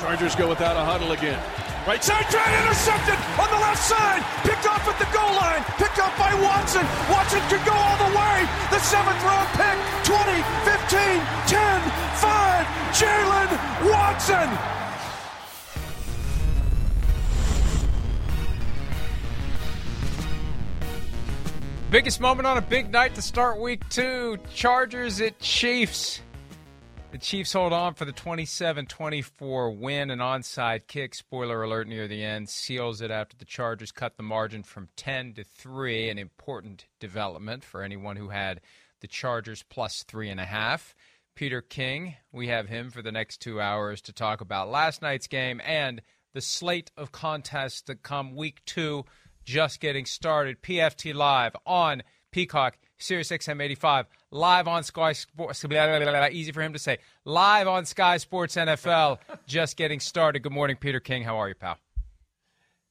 Chargers go without a huddle again. Right side try intercepted on the left side. Picked off at the goal line. Picked up by Watson. Watson could go all the way. The seventh round pick. 20, 15, 10, 5. Jaylen Watson. Biggest moment on a big night to start week two. Chargers at Chiefs. The Chiefs hold on for the 27 24 win. An onside kick, spoiler alert near the end, seals it after the Chargers cut the margin from 10 to 3. An important development for anyone who had the Chargers plus three and a half. Peter King, we have him for the next two hours to talk about last night's game and the slate of contests that come week two, just getting started. PFT Live on Peacock, Sirius XM 85, live on Sky Sports. Easy for him to say. Live on Sky Sports NFL, just getting started. Good morning, Peter King. How are you, pal?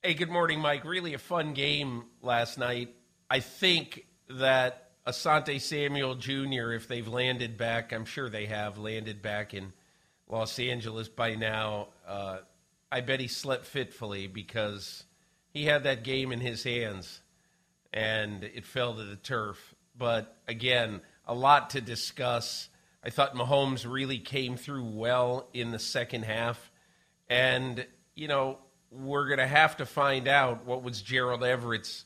Hey, good morning, Mike. Really a fun game last night. I think that Asante Samuel Jr., if they've landed back, I'm sure they have landed back in Los Angeles by now. Uh, I bet he slept fitfully because he had that game in his hands and it fell to the turf. But again, a lot to discuss. I thought Mahomes really came through well in the second half. And, you know, we're going to have to find out what was Gerald Everett's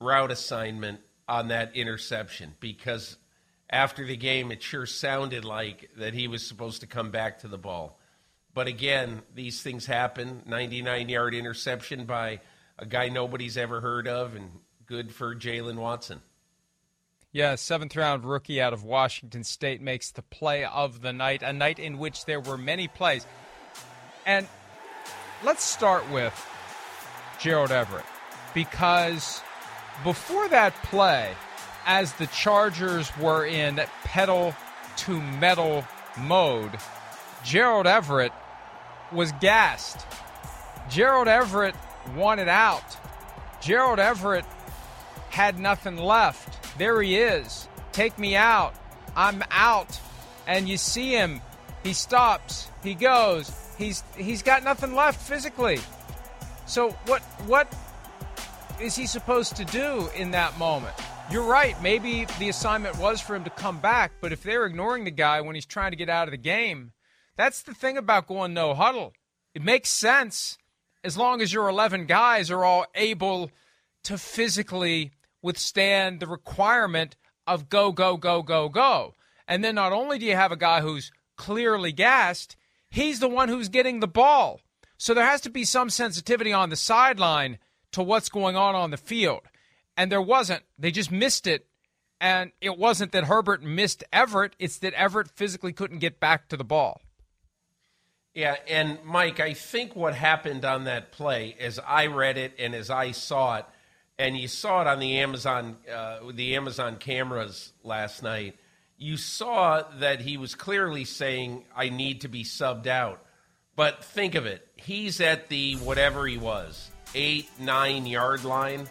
route assignment on that interception because after the game, it sure sounded like that he was supposed to come back to the ball. But again, these things happen. 99 yard interception by a guy nobody's ever heard of, and good for Jaylen Watson. Yeah, seventh round rookie out of Washington State makes the play of the night, a night in which there were many plays. And let's start with Gerald Everett because before that play, as the Chargers were in pedal to metal mode, Gerald Everett was gassed. Gerald Everett wanted out. Gerald Everett had nothing left. There he is. Take me out. I'm out. And you see him. He stops. He goes. He's he's got nothing left physically. So what what is he supposed to do in that moment? You're right. Maybe the assignment was for him to come back, but if they're ignoring the guy when he's trying to get out of the game, that's the thing about going no huddle. It makes sense as long as your 11 guys are all able to physically withstand the requirement of go, go, go, go, go. And then not only do you have a guy who's clearly gassed, he's the one who's getting the ball. So there has to be some sensitivity on the sideline to what's going on on the field. And there wasn't. They just missed it. And it wasn't that Herbert missed Everett, it's that Everett physically couldn't get back to the ball. Yeah, and Mike, I think what happened on that play, as I read it and as I saw it, and you saw it on the Amazon uh, the Amazon cameras last night. You saw that he was clearly saying, "I need to be subbed out." But think of it: he's at the whatever he was, eight nine yard line,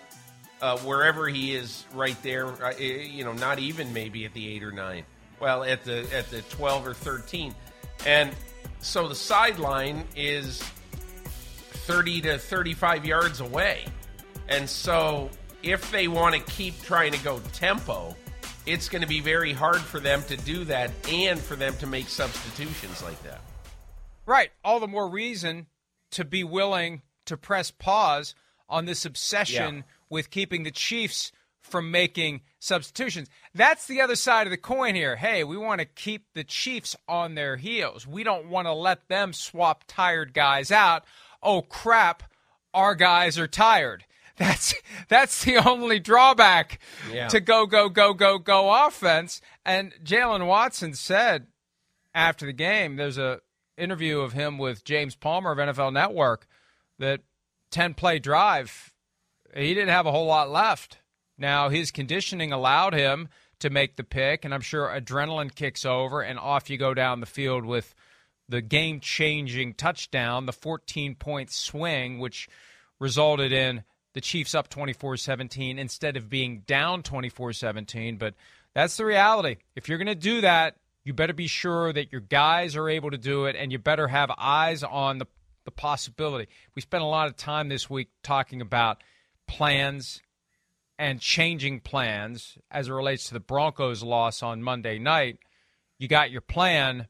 uh, wherever he is, right there. Uh, you know, not even maybe at the eight or nine. Well, at the at the twelve or thirteen, and so the sideline is thirty to thirty-five yards away. And so, if they want to keep trying to go tempo, it's going to be very hard for them to do that and for them to make substitutions like that. Right. All the more reason to be willing to press pause on this obsession yeah. with keeping the Chiefs from making substitutions. That's the other side of the coin here. Hey, we want to keep the Chiefs on their heels. We don't want to let them swap tired guys out. Oh, crap. Our guys are tired. That's that's the only drawback yeah. to go go go go go offense. And Jaylen Watson said after the game, there's a interview of him with James Palmer of NFL Network that ten play drive, he didn't have a whole lot left. Now his conditioning allowed him to make the pick, and I'm sure adrenaline kicks over, and off you go down the field with the game changing touchdown, the 14 point swing, which resulted in the Chiefs up 24 17 instead of being down 24 17. But that's the reality. If you're going to do that, You better be sure that your guys are able to do it, and you better have eyes on the, the possibility. We spent a lot of time this week talking about plans and changing plans as it relates to the Broncos' loss on Monday night. You got your plan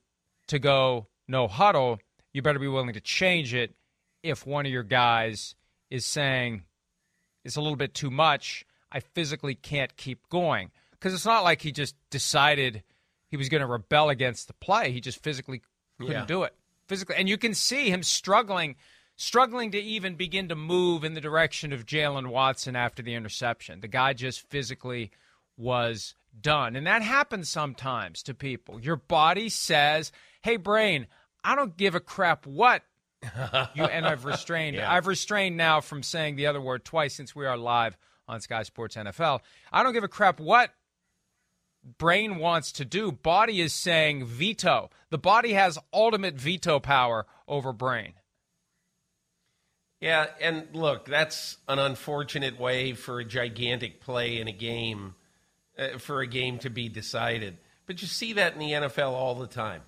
to go no huddle. You better be willing to change it if one of your guys is saying it's a little bit too much. I physically can't keep going. Because it's not like he just decided he was going to rebel against the play. He just physically couldn't Yeah. do it. Physically, and you can see him struggling, struggling to even begin to move in the direction of Jaylen Watson after the interception. The guy just physically was done, and that happens sometimes to people. Your body says, "Hey, brain, I don't give a crap what." You and I've restrained. Yeah. I've restrained now from saying the other word twice since we are live on Sky Sports NFL. I don't give a crap what brain wants to do. Body is saying veto. The body has ultimate veto power over brain. Yeah, and look, that's an unfortunate way for a gigantic play in a game, uh, for a game to be decided. But you see that in the NFL all the time.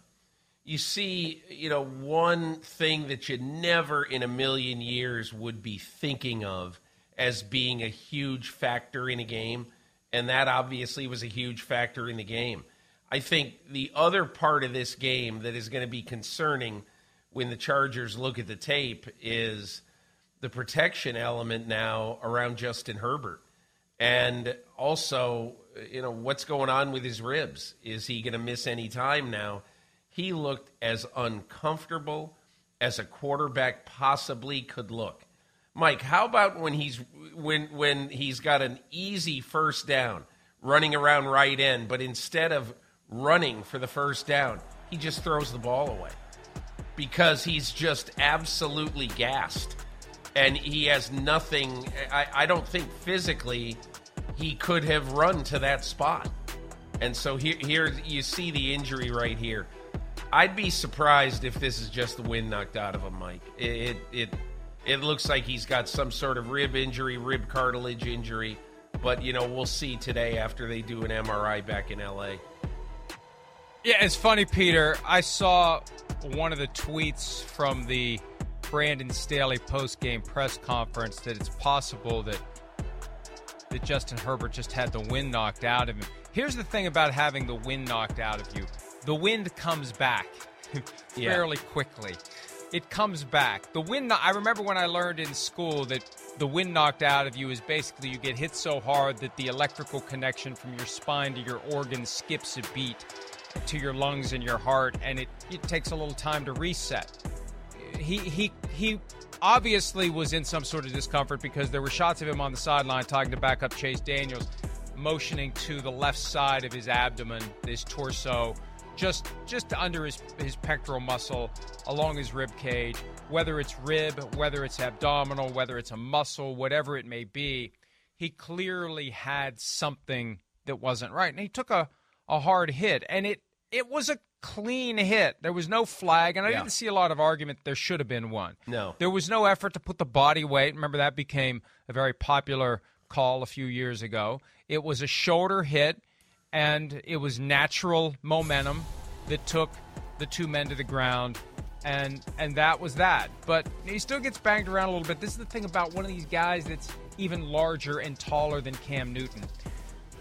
You see, you know, one thing that you never in a million years would be thinking of as being a huge factor in a game, and that obviously was a huge factor in the game. I think the other part of this game that is going to be concerning when the Chargers look at the tape is the protection element now around Justin Herbert. And also, you know, what's going on with his ribs? Is he going to miss any time now? He looked as uncomfortable as a quarterback possibly could look. Mike, how about when he's when when he's got an easy first down, running around right end, but instead of running for the first down, he just throws the ball away because he's just absolutely gassed and he has nothing. I, I don't think physically he could have run to that spot. And so here, here you see the injury right here. I'd be surprised if this is just the wind knocked out of him, Mike. It it it, it looks like he's got some sort of rib injury, rib cartilage injury. But you know, we'll see today after they do an MRI back in LA. Yeah, it's funny, Peter. I saw one of the tweets from the Brandon Staley post-game press conference that it's possible that that Justin Herbert just had the wind knocked out of him. Here's the thing about having the wind knocked out of you: the wind comes back Yeah. fairly quickly. It comes back. The wind. I remember when I learned in school that the wind knocked out of you is basically you get hit so hard that the electrical connection from your spine to your organs skips a beat to your lungs and your heart, and it, it takes a little time to reset. He he he obviously was in some sort of discomfort because there were shots of him on the sideline talking to backup Chase Daniels, motioning to the left side of his abdomen, his torso, just just under his his pectoral muscle, along his rib cage. Whether it's rib, whether it's abdominal, whether it's a muscle, whatever it may be, he clearly had something that wasn't right, and he took a a hard hit, and it it was a clean hit. There was no flag, and I Yeah. didn't see a lot of argument. There should have been one. No. There was no effort to put the body weight. Remember that became a very popular call a few years ago. It was a shoulder hit, and it was natural momentum that took the two men to the ground, and and that was that. But he still gets banged around a little bit. This is the thing about one of these guys that's even larger and taller than Cam Newton.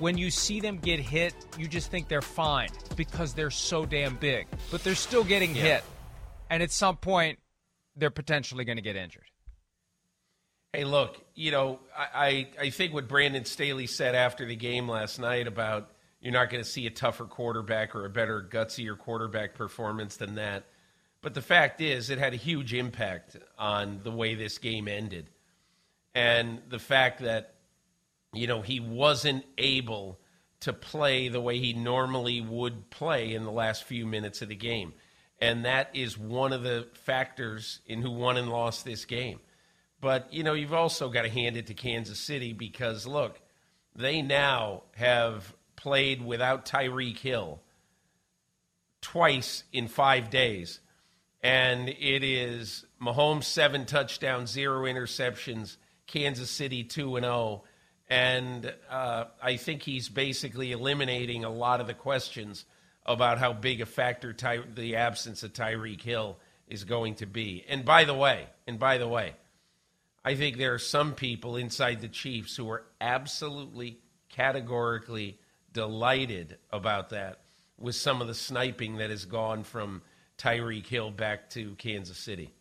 When you see them get hit, you just think they're fine because they're so damn big. But they're still getting hit. And at some point, they're potentially going to get injured. Hey, look, you know, I, I, I think what Brandon Staley said after the game last night about you're not going to see a tougher quarterback or a better, gutsier quarterback performance than that. But the fact is, it had a huge impact on the way this game ended. And the fact that, you know, he wasn't able to play the way he normally would play in the last few minutes of the game. And that is one of the factors in who won and lost this game. But, you know, you've also got to hand it to Kansas City because, look, they now have played without Tyreek Hill twice in five days. And it is Mahomes seven touchdowns, zero interceptions, Kansas City 2 and 0. And uh, I think he's basically eliminating a lot of the questions about how big a factor Ty- the absence of Tyreek Hill is going to be. And by the way, and by the way, I think there are some people inside the Chiefs who are absolutely categorically delighted about that with some of the sniping that has gone from Tyreek Hill back to Kansas City.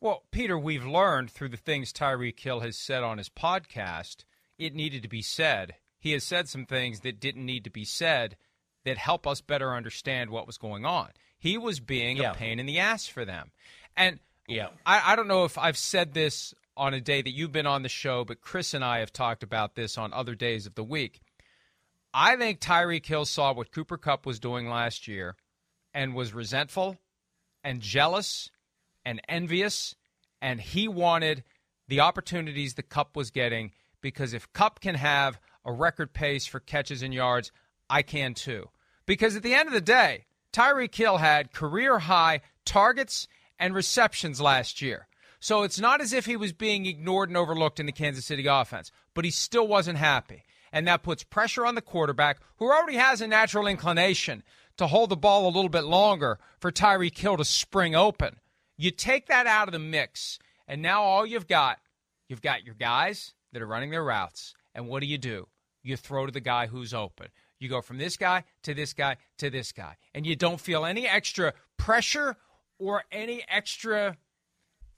Well, Peter, we've learned through the things Tyreek Hill has said on his podcast, it needed to be said. He has said some things that didn't need to be said that help us better understand what was going on. He was being Yeah. a pain in the ass for them. And Yeah. I, I don't know if I've said this on a day that you've been on the show, but Chris and I have talked about this on other days of the week. I think Tyreek Hill saw what Cooper Kupp was doing last year and was resentful and jealous and envious, and he wanted the opportunities the Kupp was getting because if Kupp can have a record pace for catches and yards, I can too. Because at the end of the day, Tyreek Hill had career high targets and receptions last year. So it's not as if he was being ignored and overlooked in the Kansas City offense, but he still wasn't happy. And that puts pressure on the quarterback, who already has a natural inclination to hold the ball a little bit longer for Tyreek Hill to spring open. You take that out of the mix, and now all you've got, you've got your guys that are running their routes. And what do you do? You throw to the guy who's open. You go from this guy to this guy to this guy. And you don't feel any extra pressure or any extra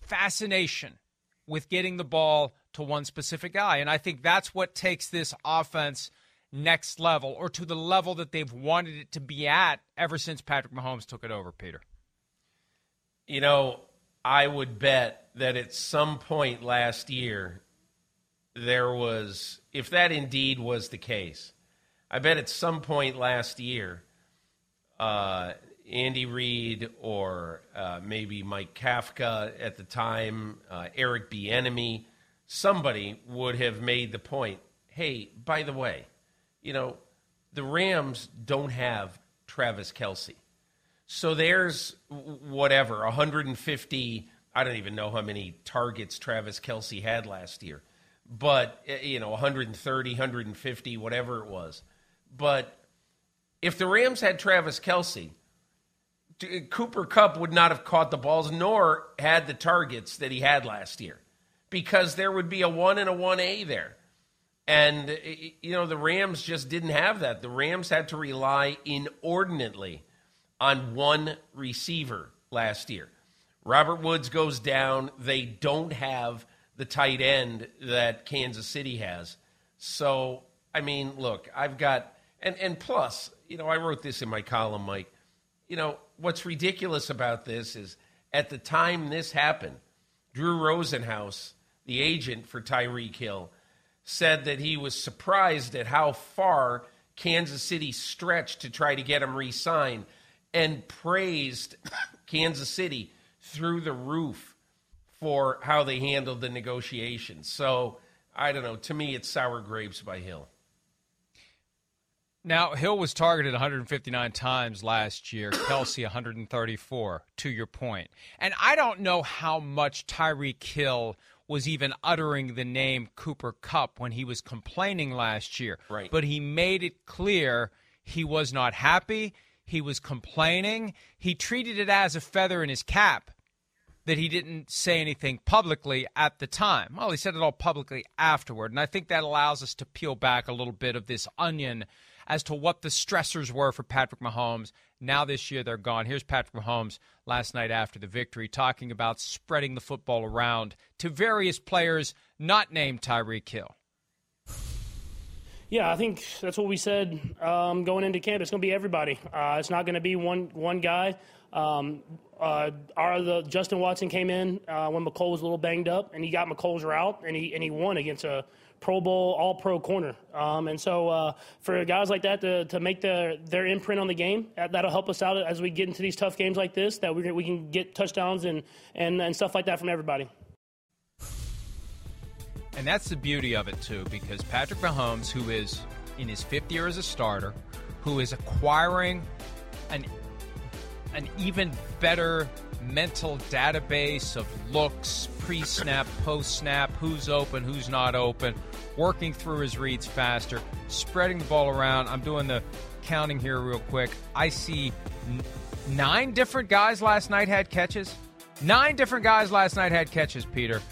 fascination with getting the ball to one specific guy. And I think that's what takes this offense next level or to the level that they've wanted it to be at ever since Patrick Mahomes took it over, Peter. You know, I would bet that at some point last year, there was, if that indeed was the case, I bet at some point last year, uh, Andy Reid or uh, maybe Mike Kafka at the time, uh, Eric Bieniemy, somebody would have made the point. Hey, by the way, you know, the Rams don't have Travis Kelce. So there's whatever, 150, I don't even know how many targets Travis Kelce had last year, but, eh, you know, 130, 150, whatever it was. But if the Rams had Travis Kelce, Cooper Kupp would not have caught the balls nor had the targets that he had last year because there would be a 1 and a 1A there. And, you know, the Rams just didn't have that. The Rams had to rely inordinately on one receiver last year. Robert Woods goes down. They don't have the tight end that Kansas City has. So, I mean, look, I've got, and, and plus, you know, I wrote this in my column, Mike. You know, what's ridiculous about this is at the time this happened, Drew Rosenhaus, the agent for Tyreek Hill, said that he was surprised at how far Kansas City stretched to try to get him re signed and praised Kansas City through the roof for how they handled the negotiations. So, I don't know. To me, it's sour grapes by Hill. Now, Hill was targeted 159 times last year, Kelce 134, to your point. And I don't know how much Tyreek Hill was even uttering the name Cooper Kupp when he was complaining last year. Right. But he made it clear he was not happy. He was complaining. He treated it as a feather in his cap that he didn't say anything publicly at the time. Well, he said it all publicly afterward. And I think that allows us to peel back a little bit of this onion as to what the stressors were for Patrick Mahomes. Now this year they're gone. Here's Patrick Mahomes last night after the victory talking about spreading the football around to various players not named Tyreek Hill. Yeah, I think that's what we said um, going into camp. It's going to be everybody. Uh, it's not going to be one one guy. Um, uh, our the Justin Watson came in uh, when Mecole was a little banged up, and he got Mecole's route, and he and he won against a Pro Bowl All Pro corner. Um, and so uh, for guys like that to, to make their their imprint on the game, that, that'll help us out as we get into these tough games like this. That we we can get touchdowns and and, and stuff like that from everybody. And that's the beauty of it, too, because Patrick Mahomes, who is in his fifth year as a starter, who is acquiring an, an even better mental database of looks, pre snap, post snap, who's open, who's not open, working through his reads faster, spreading the ball around. I'm doing the counting here real quick. I see n- nine different guys last night had catches. Nine different guys last night had catches, Peter.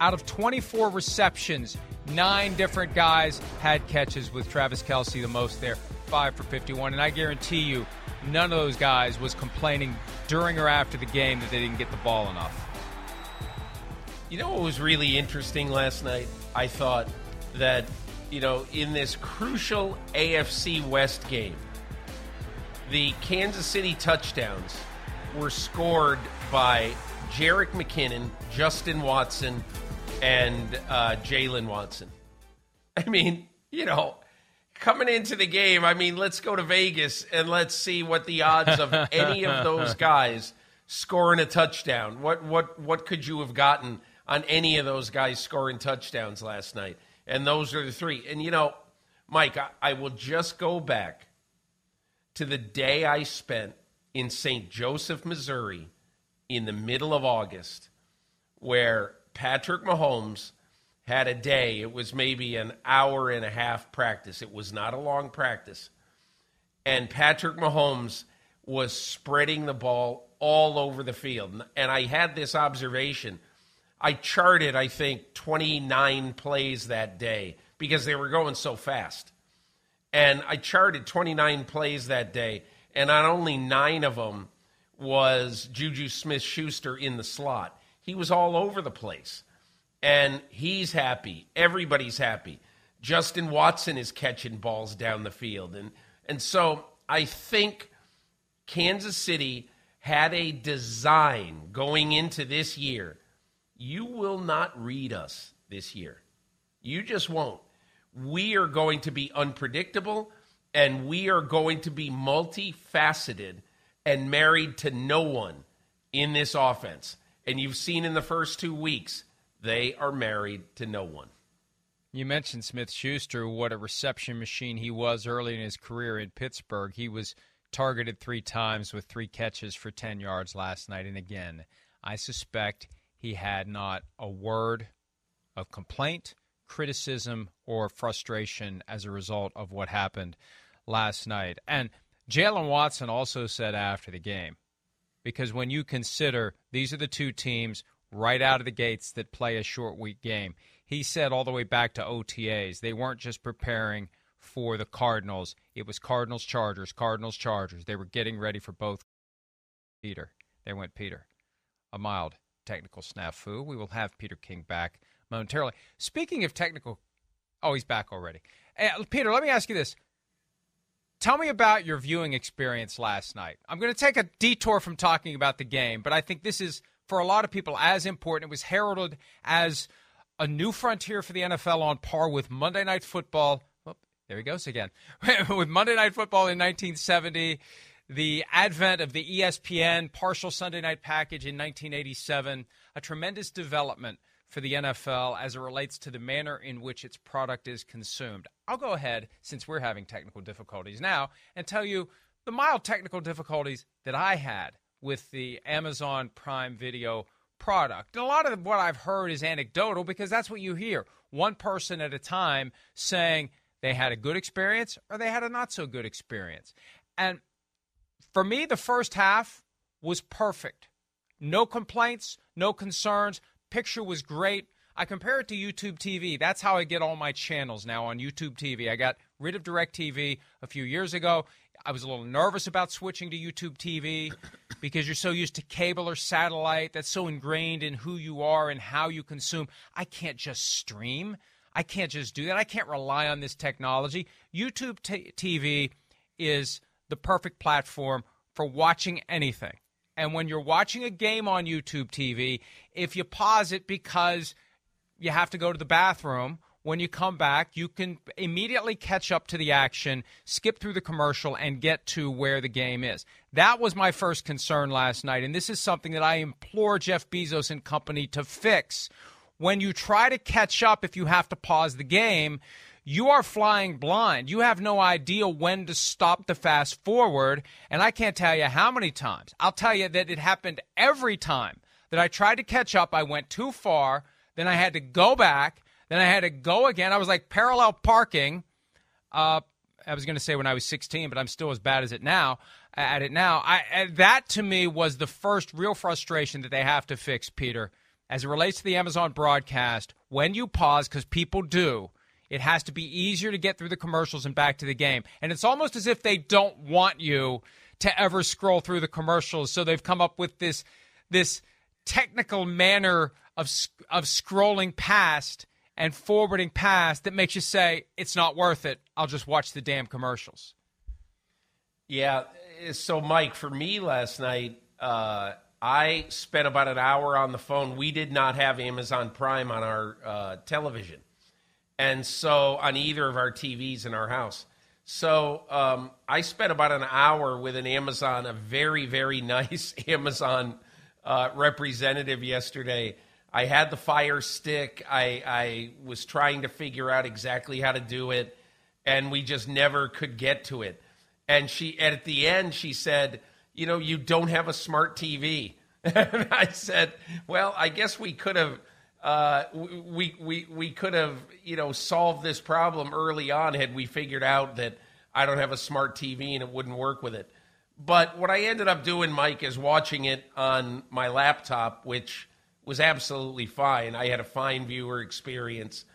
Out of 24 receptions, nine different guys had catches with Travis Kelce the most there, five for 51. And I guarantee you, none of those guys was complaining during or after the game that they didn't get the ball enough. You know what was really interesting last night? I thought that, you know, in this crucial AFC West game, the Kansas City touchdowns were scored by Jerick McKinnon, Justin Watson, and uh, Jaylen Watson. I mean, you know, coming into the game, I mean, let's go to Vegas and let's see what the odds of any of those guys scoring a touchdown. What what what could you have gotten on any of those guys scoring touchdowns last night? And those are the three. And you know, Mike, I, I will just go back to the day I spent in St. Joseph, Missouri, in the middle of August, where Patrick Mahomes had a day. It was maybe an hour and a half practice. It was not a long practice. And Patrick Mahomes was spreading the ball all over the field. And I had this observation. I charted, I think, 29 plays that day because they were going so fast. And I charted 29 plays that day, and on only nine of them was Juju Smith Schuster in the slot. He was all over the place. And he's happy. Everybody's happy. Justin Watson is catching balls down the field. And, and so I think Kansas City had a design going into this year. You will not read us this year. You just won't we are going to be unpredictable and we are going to be multifaceted and married to no one in this offense. And you've seen in the first two weeks, they are married to no one. You mentioned Smith Schuster, what a reception machine he was early in his career in Pittsburgh. He was targeted three times with three catches for 10 yards last night. And again, I suspect he had not a word of complaint criticism or frustration as a result of what happened last night. And Jaylen Watson also said after the game, because when you consider these are the two teams right out of the gates that play a short week game, he said all the way back to OTAs, they weren't just preparing for the Cardinals. It was Cardinals Chargers, Cardinals Chargers. They were getting ready for both. Peter. There went Peter. A mild technical snafu. We will have Peter King back momentarily. Speaking of technical, oh, he's back already. Hey, Peter, let me ask you this. Tell me about your viewing experience last night. I'm going to take a detour from talking about the game, but I think this is, for a lot of people, as important. It was heralded as a new frontier for the NFL on par with Monday Night Football. Oh, there he goes again. with Monday Night Football in 1970, the advent of the ESPN partial Sunday night package in 1987, a tremendous development for the NFL as it relates to the manner in which its product is consumed. I'll go ahead, since we're having technical difficulties now, and tell you the mild technical difficulties that I had with the Amazon Prime Video product. A lot of what I've heard is anecdotal because that's what you hear. One person at a time saying they had a good experience or they had a not so good experience. And for me, the first half was perfect. No complaints, no concerns, Picture was great. I compare it to YouTube TV. That's how I get all my channels now on YouTube TV. I got rid of DirecTV a few years ago. I was a little nervous about switching to YouTube TV because you're so used to cable or satellite. That's so ingrained in who you are and how you consume. I can't just stream. I can't just do that. I can't rely on this technology. YouTube t- TV is the perfect platform for watching anything. And when you're watching a game on YouTube TV, if you pause it because you have to go to the bathroom, when you come back, you can immediately catch up to the action, skip through the commercial, and get to where the game is. That was my first concern last night. And this is something that I implore Jeff Bezos and company to fix. When you try to catch up, if you have to pause the game, you are flying blind. You have no idea when to stop the fast forward. And I can't tell you how many times. I'll tell you that it happened every time that I tried to catch up. I went too far. Then I had to go back. Then I had to go again. I was like parallel parking. Uh, I was going to say when I was 16, but I'm still as bad as it now at it now. I, that to me was the first real frustration that they have to fix, Peter, as it relates to the Amazon broadcast. When you pause, because people do, it has to be easier to get through the commercials and back to the game. And it's almost as if they don't want you to ever scroll through the commercials, so they've come up with this this technical manner of of scrolling past and forwarding past that makes you say it's not worth it. I'll just watch the damn commercials. Yeah. So, Mike, for me last night, uh, I spent about an hour on the phone. We did not have Amazon Prime on our uh, television, and so on either of our TVs in our house. So um, I spent about an hour with an Amazon, a very, very nice Amazon uh, representative yesterday I had the fire stick. I, I was trying to figure out exactly how to do it, and we just never could get to it. And she, and at the end, she said, "You know, you don't have a smart TV." and I said, "Well, I guess we could have." Uh, we we we could have you know solved this problem early on had we figured out that I don't have a smart TV and it wouldn't work with it. But what I ended up doing, Mike, is watching it on my laptop, which was absolutely fine. I had a fine viewer experience.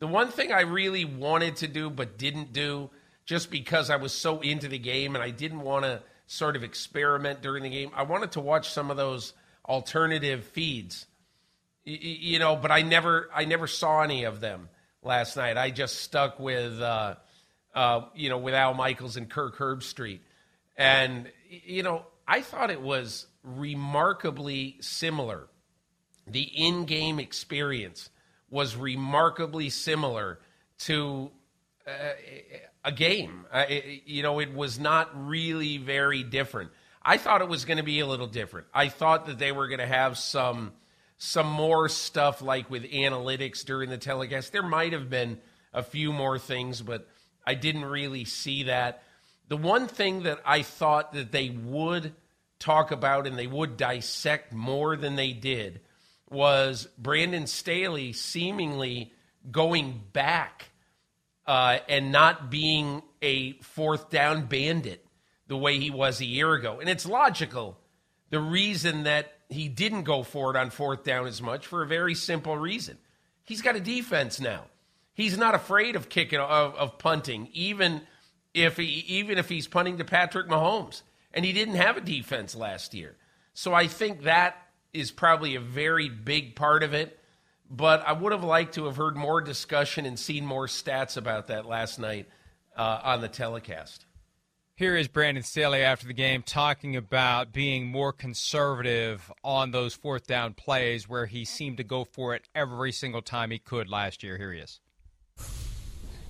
The one thing I really wanted to do but didn't do, just because I was so into the game and I didn't want to sort of experiment during the game, I wanted to watch some of those alternative feeds. You know, but I never, I never saw any of them last night. I just stuck with, uh, uh, you know, with Al Michaels and Kirk Herbstreit, and you know, I thought it was remarkably similar the in game experience was remarkably similar to uh, a game. You know, it was not really very different. I thought it was going to be a little different. I thought that they were going to have some some more stuff like with analytics during the telecast. There might have been a few more things, but I didn't really see that. The one thing that I thought that they would talk about and they would dissect more than they did was Brandon Staley seemingly going back uh, and not being a fourth down bandit the way he was a year ago. And it's logical. The reason that he didn't go for it on fourth down as much for a very simple reason. He's got a defense now. He's not afraid of kicking of, of punting, even if he even if he's punting to Patrick Mahomes. And he didn't have a defense last year. So I think that is probably a very big part of it. But I would have liked to have heard more discussion and seen more stats about that last night uh, on the telecast. Here is Brandon Staley after the game talking about being more conservative on those fourth down plays where he seemed to go for it every single time he could last year. Here he is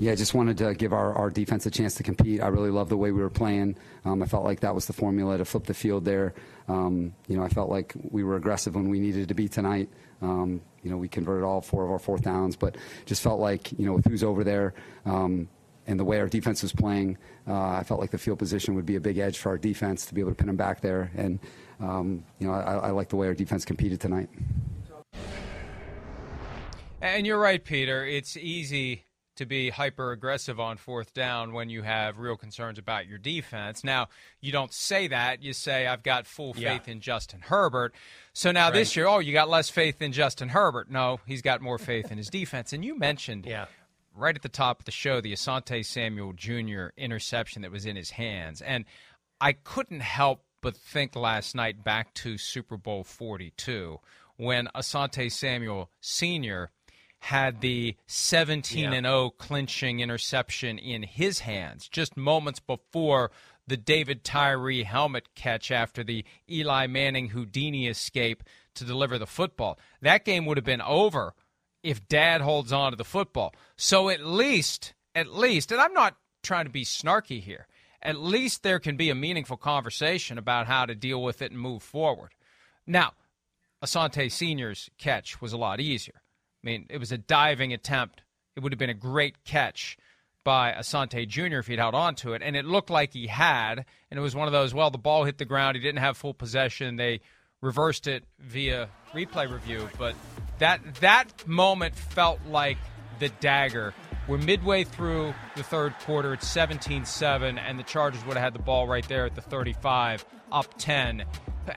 yeah, I just wanted to give our, our defense a chance to compete. I really love the way we were playing. Um, I felt like that was the formula to flip the field there. Um, you know, I felt like we were aggressive when we needed to be tonight. Um, you know, we converted all four of our fourth downs, but just felt like, you know, with who's over there um, and the way our defense was playing, uh, I felt like the field position would be a big edge for our defense to be able to pin them back there. And, um, you know, I, I like the way our defense competed tonight. And you're right, Peter. It's easy to be hyper aggressive on fourth down when you have real concerns about your defense. Now, you don't say that. You say, I've got full faith yeah. in Justin Herbert. So now right. this year, oh, you got less faith in Justin Herbert. No, he's got more faith in his defense. And you mentioned yeah. right at the top of the show the Asante Samuel Jr. interception that was in his hands. And I couldn't help but think last night back to Super Bowl 42 when Asante Samuel Sr had the 17 and 0 clinching interception in his hands just moments before the David Tyree helmet catch after the Eli Manning Houdini escape to deliver the football. That game would have been over if dad holds on to the football. So at least, at least, and I'm not trying to be snarky here, at least there can be a meaningful conversation about how to deal with it and move forward. Now, Asante Sr.'s catch was a lot easier. I mean, it was a diving attempt. It would have been a great catch by Asante Jr. if he'd held on to it. And it looked like he had. And it was one of those, well, the ball hit the ground. He didn't have full possession. They reversed it via replay review. But that that moment felt like the dagger We're midway through the third quarter. It's 17 7, and the Chargers would have had the ball right there at the 35, up 10.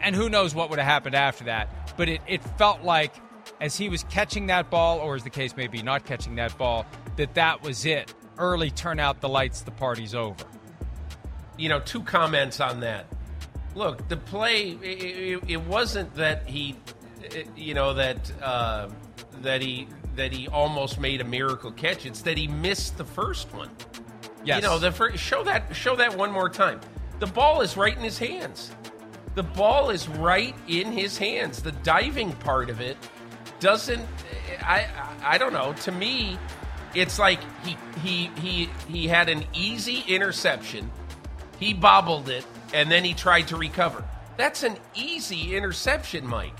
And who knows what would have happened after that. But it, it felt like as he was catching that ball, or as the case may be, not catching that ball, that that was it. Early turn out the lights, the party's over. You know, two comments on that. Look, the play, it, it wasn't that he, you know, that. Uh, that he that he almost made a miracle catch. It's that he missed the first one. Yes. You know, the first, show that show that one more time. The ball is right in his hands. The ball is right in his hands. The diving part of it doesn't I I don't know. To me, it's like he he he he had an easy interception. He bobbled it and then he tried to recover. That's an easy interception, Mike.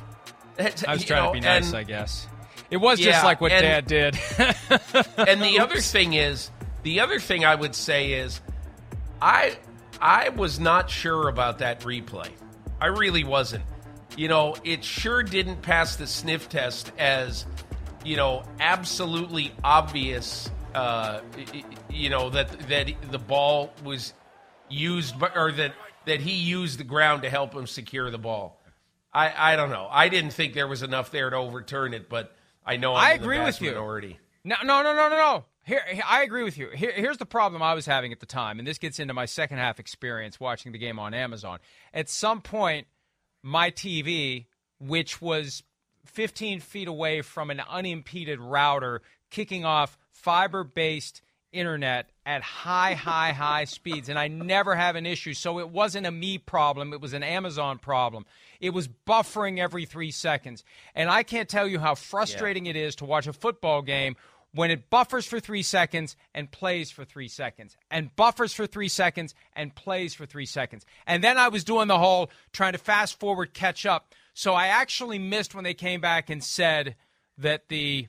That's, I was trying know, to be nice, and, I guess. It was yeah, just like what and, Dad did. and the other thing is, the other thing I would say is, I I was not sure about that replay. I really wasn't. You know, it sure didn't pass the sniff test as, you know, absolutely obvious. Uh, you know that that the ball was used, or that that he used the ground to help him secure the ball. I, I don't know. I didn't think there was enough there to overturn it, but I know I'm i agree with you. Minority. No, no, no, no, no, no. Here, I agree with you. Here, here's the problem I was having at the time, and this gets into my second half experience watching the game on Amazon. At some point, my TV, which was 15 feet away from an unimpeded router, kicking off fiber based internet at high, high, high speeds, and I never have an issue. So it wasn't a me problem, it was an Amazon problem. It was buffering every three seconds. And I can't tell you how frustrating yeah. it is to watch a football game when it buffers for three seconds and plays for three seconds, and buffers for three seconds and plays for three seconds. And then I was doing the whole trying to fast forward, catch up. So I actually missed when they came back and said that the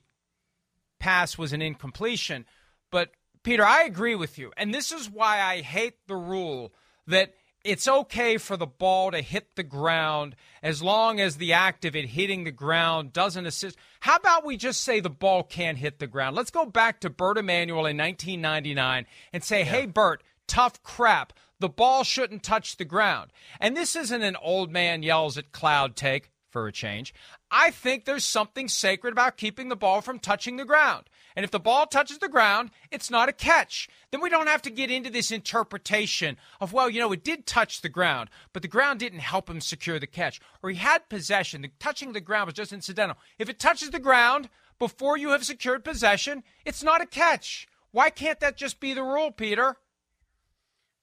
pass was an incompletion. But Peter, I agree with you. And this is why I hate the rule that it's okay for the ball to hit the ground as long as the act of it hitting the ground doesn't assist. How about we just say the ball can't hit the ground? Let's go back to Bert Emanuel in 1999 and say, yeah. hey, Bert, tough crap. The ball shouldn't touch the ground. And this isn't an old man yells at cloud take for a change. I think there's something sacred about keeping the ball from touching the ground. And if the ball touches the ground, it's not a catch. Then we don't have to get into this interpretation of, well, you know, it did touch the ground, but the ground didn't help him secure the catch. Or he had possession. The touching the ground was just incidental. If it touches the ground before you have secured possession, it's not a catch. Why can't that just be the rule, Peter?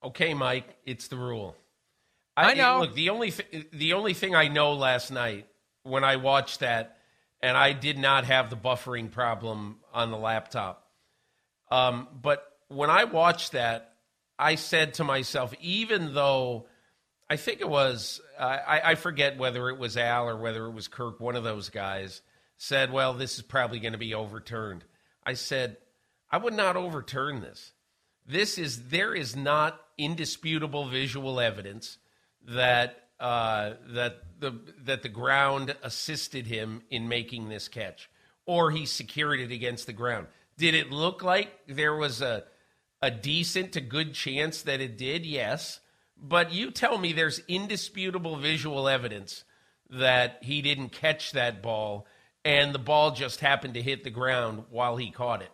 Okay, Mike, it's the rule. I, I know. Look, the only th- the only thing I know last night when I watched that, and I did not have the buffering problem on the laptop. Um, but when I watched that, I said to myself, even though I think it was, I, I forget whether it was Al or whether it was Kirk, one of those guys said, well, this is probably going to be overturned. I said, I would not overturn this. This is, there is not indisputable visual evidence that uh, that the that the ground assisted him in making this catch, or he secured it against the ground. Did it look like there was a a decent to good chance that it did? Yes, but you tell me there's indisputable visual evidence that he didn't catch that ball and the ball just happened to hit the ground while he caught it.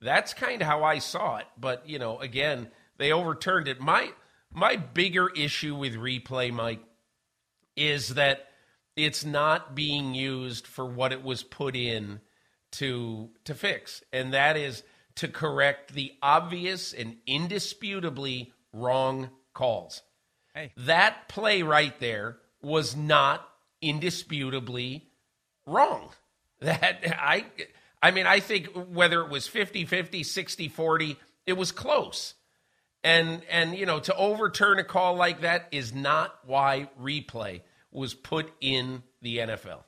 That's kind of how I saw it. But, you know, again, they overturned it. My my bigger issue with replay, Mike, is that it's not being used for what it was put in to to fix, and that is to correct the obvious and indisputably wrong calls. Hey. That play right there was not indisputably wrong. That I I mean I think whether it was 50-50, 60-40, it was close. And and you know, to overturn a call like that is not why replay was put in the NFL.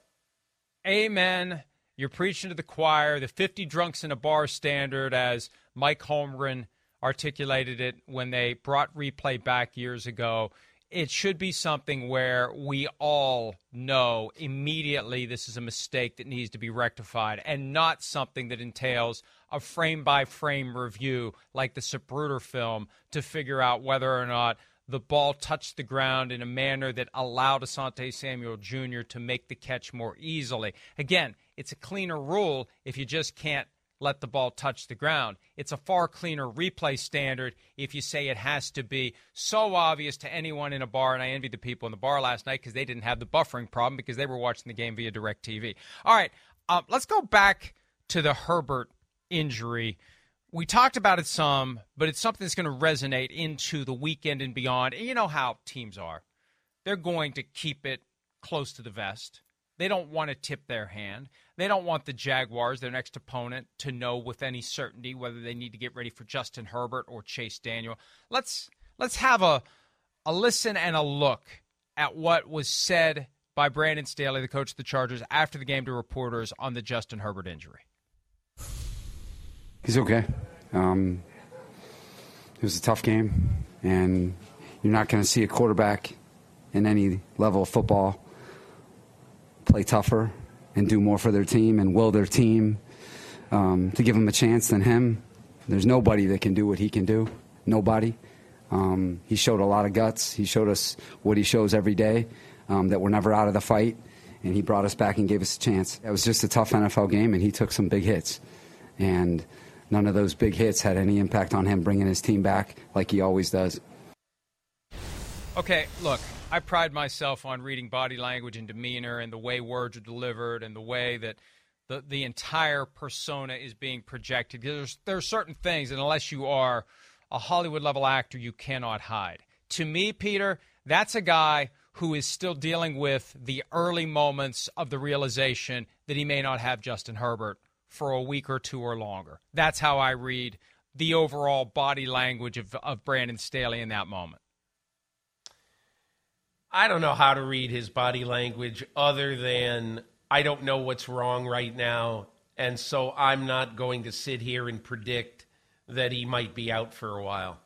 Amen. You're preaching to the choir, the 50 drunks in a bar standard as Mike Holmgren articulated it when they brought replay back years ago. it should be something where we all know immediately this is a mistake that needs to be rectified and not something that entails a frame by frame review like the Zapruder film to figure out whether or not the ball touched the ground in a manner that allowed Asante Samuel Jr. to make the catch more easily. Again, it's a cleaner rule if you just can't let the ball touch the ground. It's a far cleaner replay standard if you say it has to be so obvious to anyone in a bar. And I envied the people in the bar last night because they didn't have the buffering problem because they were watching the game via DirecTV. All right, uh, let's go back to the Herbert injury. We talked about it some, but it's something that's going to resonate into the weekend and beyond. And you know how teams are. They're going to keep it close to the vest. They don't want to tip their hand. They don't want the Jaguars, their next opponent, to know with any certainty whether they need to get ready for Justin Herbert or Chase Daniel. Let's let's have a a listen and a look at what was said by Brandon Staley, the coach of the Chargers, after the game to reporters on the Justin Herbert injury. He's okay. Um, it was a tough game, and you're not going to see a quarterback in any level of football play tougher and do more for their team and will their team um, to give them a chance than him. There's nobody that can do what he can do. Nobody. Um, he showed a lot of guts. He showed us what he shows every day um, that we're never out of the fight, and he brought us back and gave us a chance. It was just a tough NFL game, and he took some big hits. And none of those big hits had any impact on him bringing his team back like he always does. Okay, look, I pride myself on reading body language and demeanor and the way words are delivered and the way that the the entire persona is being projected. There's there are certain things, and unless you are a Hollywood level actor, you cannot hide. To me, Peter, that's a guy who is still dealing with the early moments of the realization that he may not have Justin Herbert for a week or two or longer. That's how I read the overall body language of, of Brandon Staley in that moment. I don't know how to read his body language other than I don't know what's wrong right now. And so I'm not going to sit here and predict that he might be out for a while.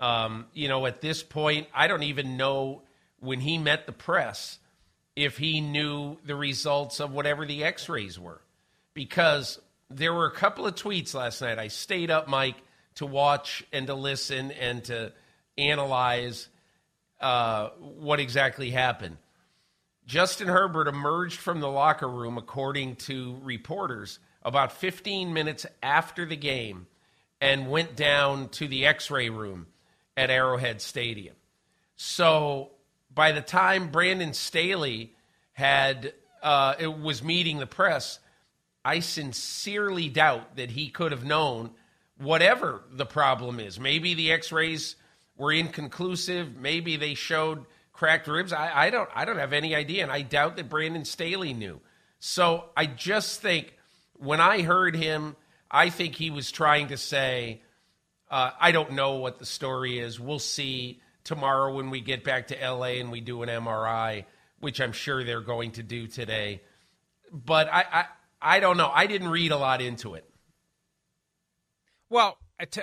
Um, you know, at this point, I don't even know when he met the press if he knew the results of whatever the x rays were. Because there were a couple of tweets last night. I stayed up, Mike, to watch and to listen and to analyze uh, what exactly happened. Justin Herbert emerged from the locker room, according to reporters, about 15 minutes after the game and went down to the x ray room at Arrowhead Stadium. So by the time Brandon Staley had uh, it was meeting the press, I sincerely doubt that he could have known whatever the problem is. Maybe the x rays were inconclusive. Maybe they showed cracked ribs. I, I don't I don't have any idea, and I doubt that Brandon Staley knew. So I just think when I heard him, I think he was trying to say, uh, I don't know what the story is. We'll see tomorrow when we get back to LA and we do an MRI, which I'm sure they're going to do today. But I, I, don't know. I didn't read a lot into it. Well,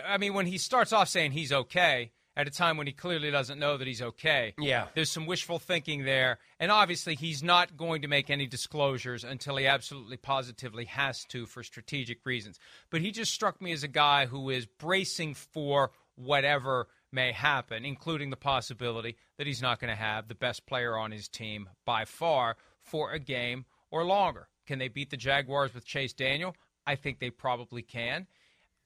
I mean, when he starts off saying he's okay, at a time when he clearly doesn't know that he's okay. Yeah. There's some wishful thinking there. And obviously, he's not going to make any disclosures until he absolutely positively has to for strategic reasons. But he just struck me as a guy who is bracing for whatever may happen, including the possibility that he's not going to have the best player on his team by far for a game or longer. Can they beat the Jaguars with Chase Daniel? I think they probably can.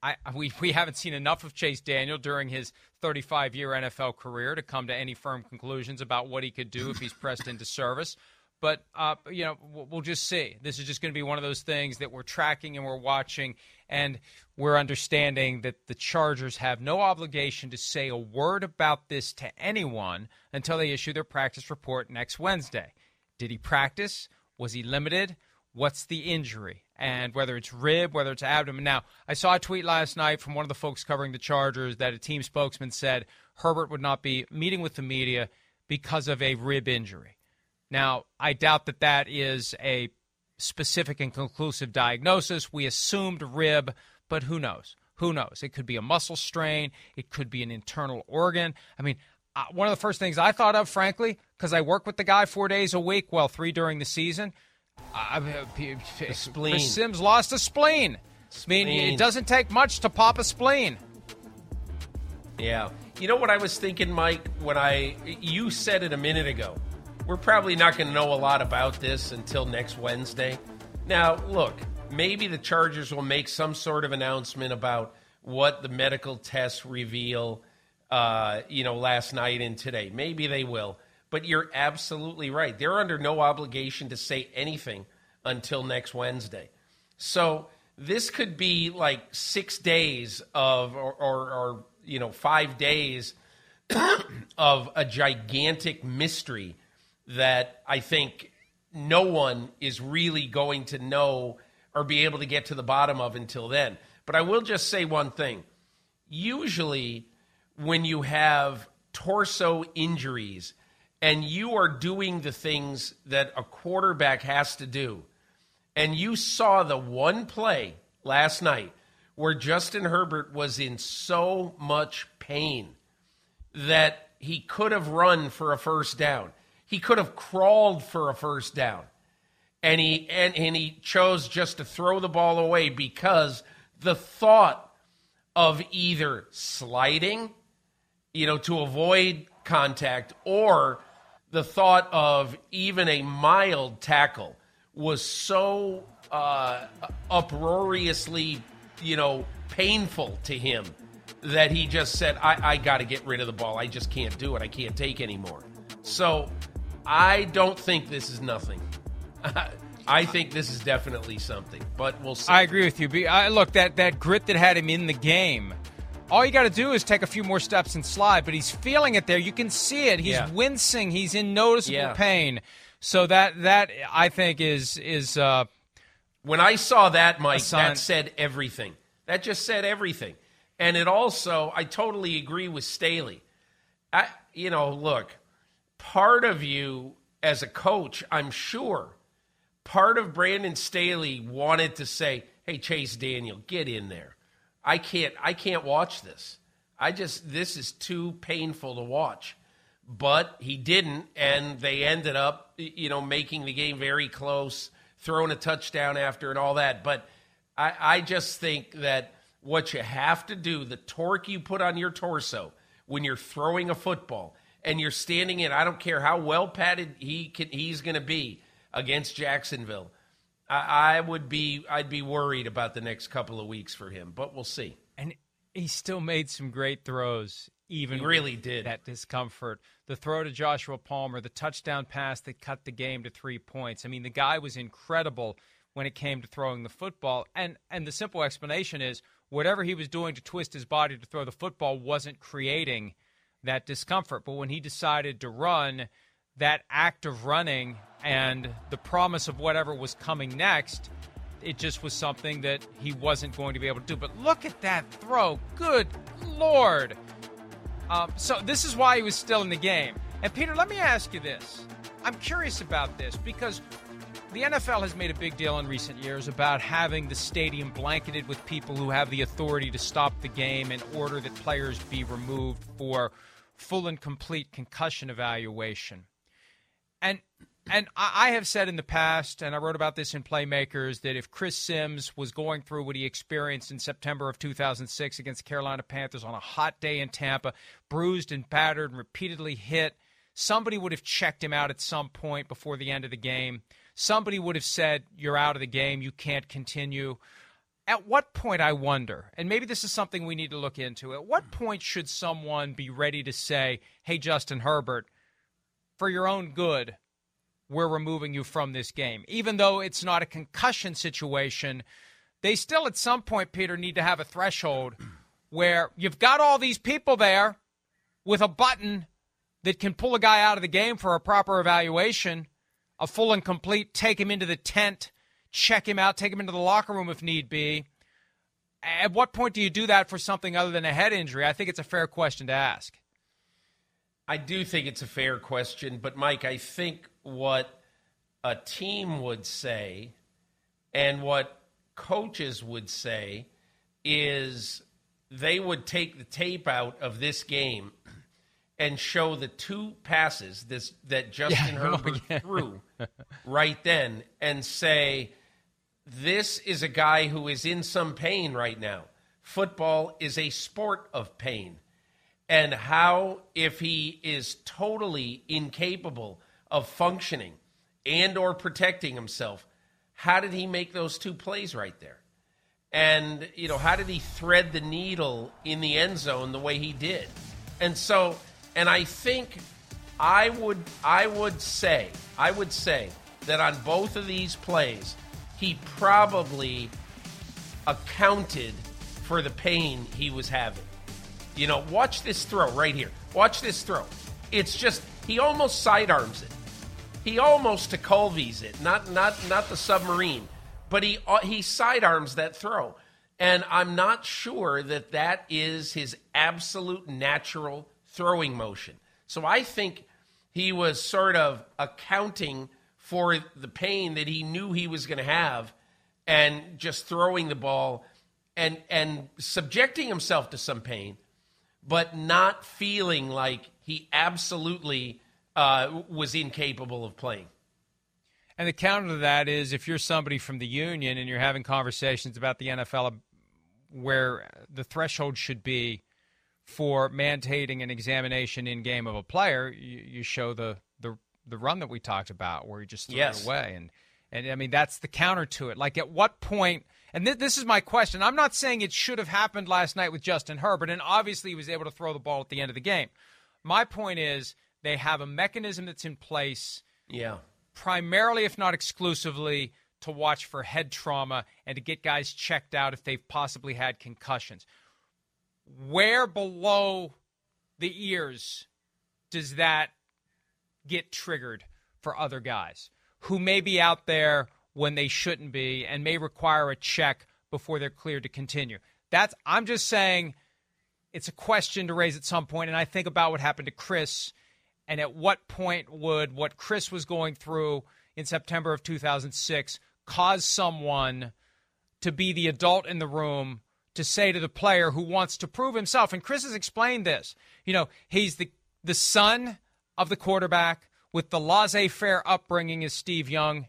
I, we, we haven't seen enough of Chase Daniel during his 35 year NFL career to come to any firm conclusions about what he could do if he's pressed into service. But, uh, you know, we'll just see. This is just going to be one of those things that we're tracking and we're watching, and we're understanding that the Chargers have no obligation to say a word about this to anyone until they issue their practice report next Wednesday. Did he practice? Was he limited? What's the injury? and whether it's rib, whether it's abdomen. Now, I saw a tweet last night from one of the folks covering the Chargers that a team spokesman said Herbert would not be meeting with the media because of a rib injury. Now, I doubt that that is a specific and conclusive diagnosis. We assumed rib, but who knows? Who knows? It could be a muscle strain, it could be an internal organ. I mean, uh, one of the first things I thought of, frankly, because I work with the guy four days a week, well, three during the season. Uh, spleen. Chris Sims lost a spleen. spleen. I mean, it doesn't take much to pop a spleen. Yeah. You know what I was thinking, Mike, when I you said it a minute ago. We're probably not going to know a lot about this until next Wednesday. Now, look, maybe the Chargers will make some sort of announcement about what the medical tests reveal uh, you know, last night and today. Maybe they will. But you're absolutely right. They're under no obligation to say anything until next Wednesday. So this could be like six days of, or, or, or you know, five days of a gigantic mystery that I think no one is really going to know or be able to get to the bottom of until then. But I will just say one thing. Usually, when you have torso injuries and you are doing the things that a quarterback has to do, and you saw the one play last night where Justin Herbert was in so much pain that he could have run for a first down. He could have crawled for a first down. And he and, and he chose just to throw the ball away because the thought of either sliding you know, to avoid contact, or the thought of even a mild tackle was so uh, uproariously, you know, painful to him that he just said, I, I got to get rid of the ball. I just can't do it. I can't take anymore. So I don't think this is nothing. I think this is definitely something, but we'll see. I agree with you. I, look, that, that grit that had him in the game – all you got to do is take a few more steps and slide, but he's feeling it there. You can see it. He's yeah. wincing. He's in noticeable yeah. pain. So that that I think is is uh, when I saw that, Mike, that said everything. That just said everything. And it also, I totally agree with Staley. I, you know, look, part of you as a coach, I'm sure, part of Brandon Staley wanted to say, "Hey, Chase Daniel, get in there." I can't I can't watch this. I just this is too painful to watch. But he didn't, and they ended up, you know, making the game very close, throwing a touchdown after, and all that. But I, I just think that what you have to do, the torque you put on your torso when you're throwing a football and you're standing in, I don't care how well padded he can, he's going to be against Jacksonville. I, I would be I'd be worried about the next couple of weeks for him, but we'll see. And he still made some great throws, even he really did that discomfort. The throw to Joshua Palmer, the touchdown pass that cut the game to three points. I mean, the guy was incredible when it came to throwing the football. And and the simple explanation is whatever he was doing to twist his body to throw the football wasn't creating that discomfort. But when he decided to run, that act of running and the promise of whatever was coming next, it just was something that he wasn't going to be able to do. But look at that throw. Good Lord. Um, so this is why he was still in the game. And Peter, let me ask you this. I'm curious about this because the NFL has made a big deal in recent years about having the stadium blanketed with people who have the authority to stop the game and order that players be removed for full and complete concussion evaluation. And and I have said in the past, and I wrote about this in Playmakers, that if Chris Sims was going through what he experienced in September of 2006 against the Carolina Panthers on a hot day in Tampa, bruised and battered and repeatedly hit, somebody would have checked him out at some point before the end of the game. Somebody would have said, You're out of the game, you can't continue. At what point, I wonder, and maybe this is something we need to look into, at what point should someone be ready to say, Hey, Justin Herbert, for your own good, we're removing you from this game. Even though it's not a concussion situation, they still at some point, Peter, need to have a threshold where you've got all these people there with a button that can pull a guy out of the game for a proper evaluation, a full and complete, take him into the tent, check him out, take him into the locker room if need be. At what point do you do that for something other than a head injury? I think it's a fair question to ask. I do think it's a fair question, but Mike, I think what a team would say and what coaches would say is they would take the tape out of this game and show the two passes this that Justin Yeah, Herbert yeah. threw right then and say this is a guy who is in some pain right now. Football is a sport of pain. And how if he is totally incapable of functioning and or protecting himself, how did he make those two plays right there? And you know, how did he thread the needle in the end zone the way he did? And so, and I think I would I would say I would say that on both of these plays, he probably accounted for the pain he was having. You know, watch this throw right here. Watch this throw. It's just he almost sidearms it. He almost to Colby's it, not not not the submarine, but he uh, he sidearms that throw, and I'm not sure that that is his absolute natural throwing motion. So I think he was sort of accounting for the pain that he knew he was going to have, and just throwing the ball and and subjecting himself to some pain, but not feeling like he absolutely uh, was incapable of playing. And the counter to that is if you're somebody from the union and you're having conversations about the NFL where the threshold should be for mandating an examination in game of a player, you, you show the, the the run that we talked about where you just threw Yes. it away. And and I mean that's the counter to it. Like at what point and th- this is my question. I'm not saying it should have happened last night with Justin Herbert, and obviously he was able to throw the ball at the end of the game. My point is they have a mechanism that's in place Yeah. primarily, if not exclusively, to watch for head trauma and to get guys checked out if they've possibly had concussions. Where below the ears does that get triggered for other guys who may be out there when they shouldn't be and may require a check before they're cleared to continue? That's I'm just saying it's a question to raise at some point and I think about what happened to Chris and at what point would what Chris was going through in September of 2006 cause someone to be the adult in the room to say to the player who wants to prove himself and Chris has explained this you know he's the the son of the quarterback with the laissez-faire upbringing as Steve Young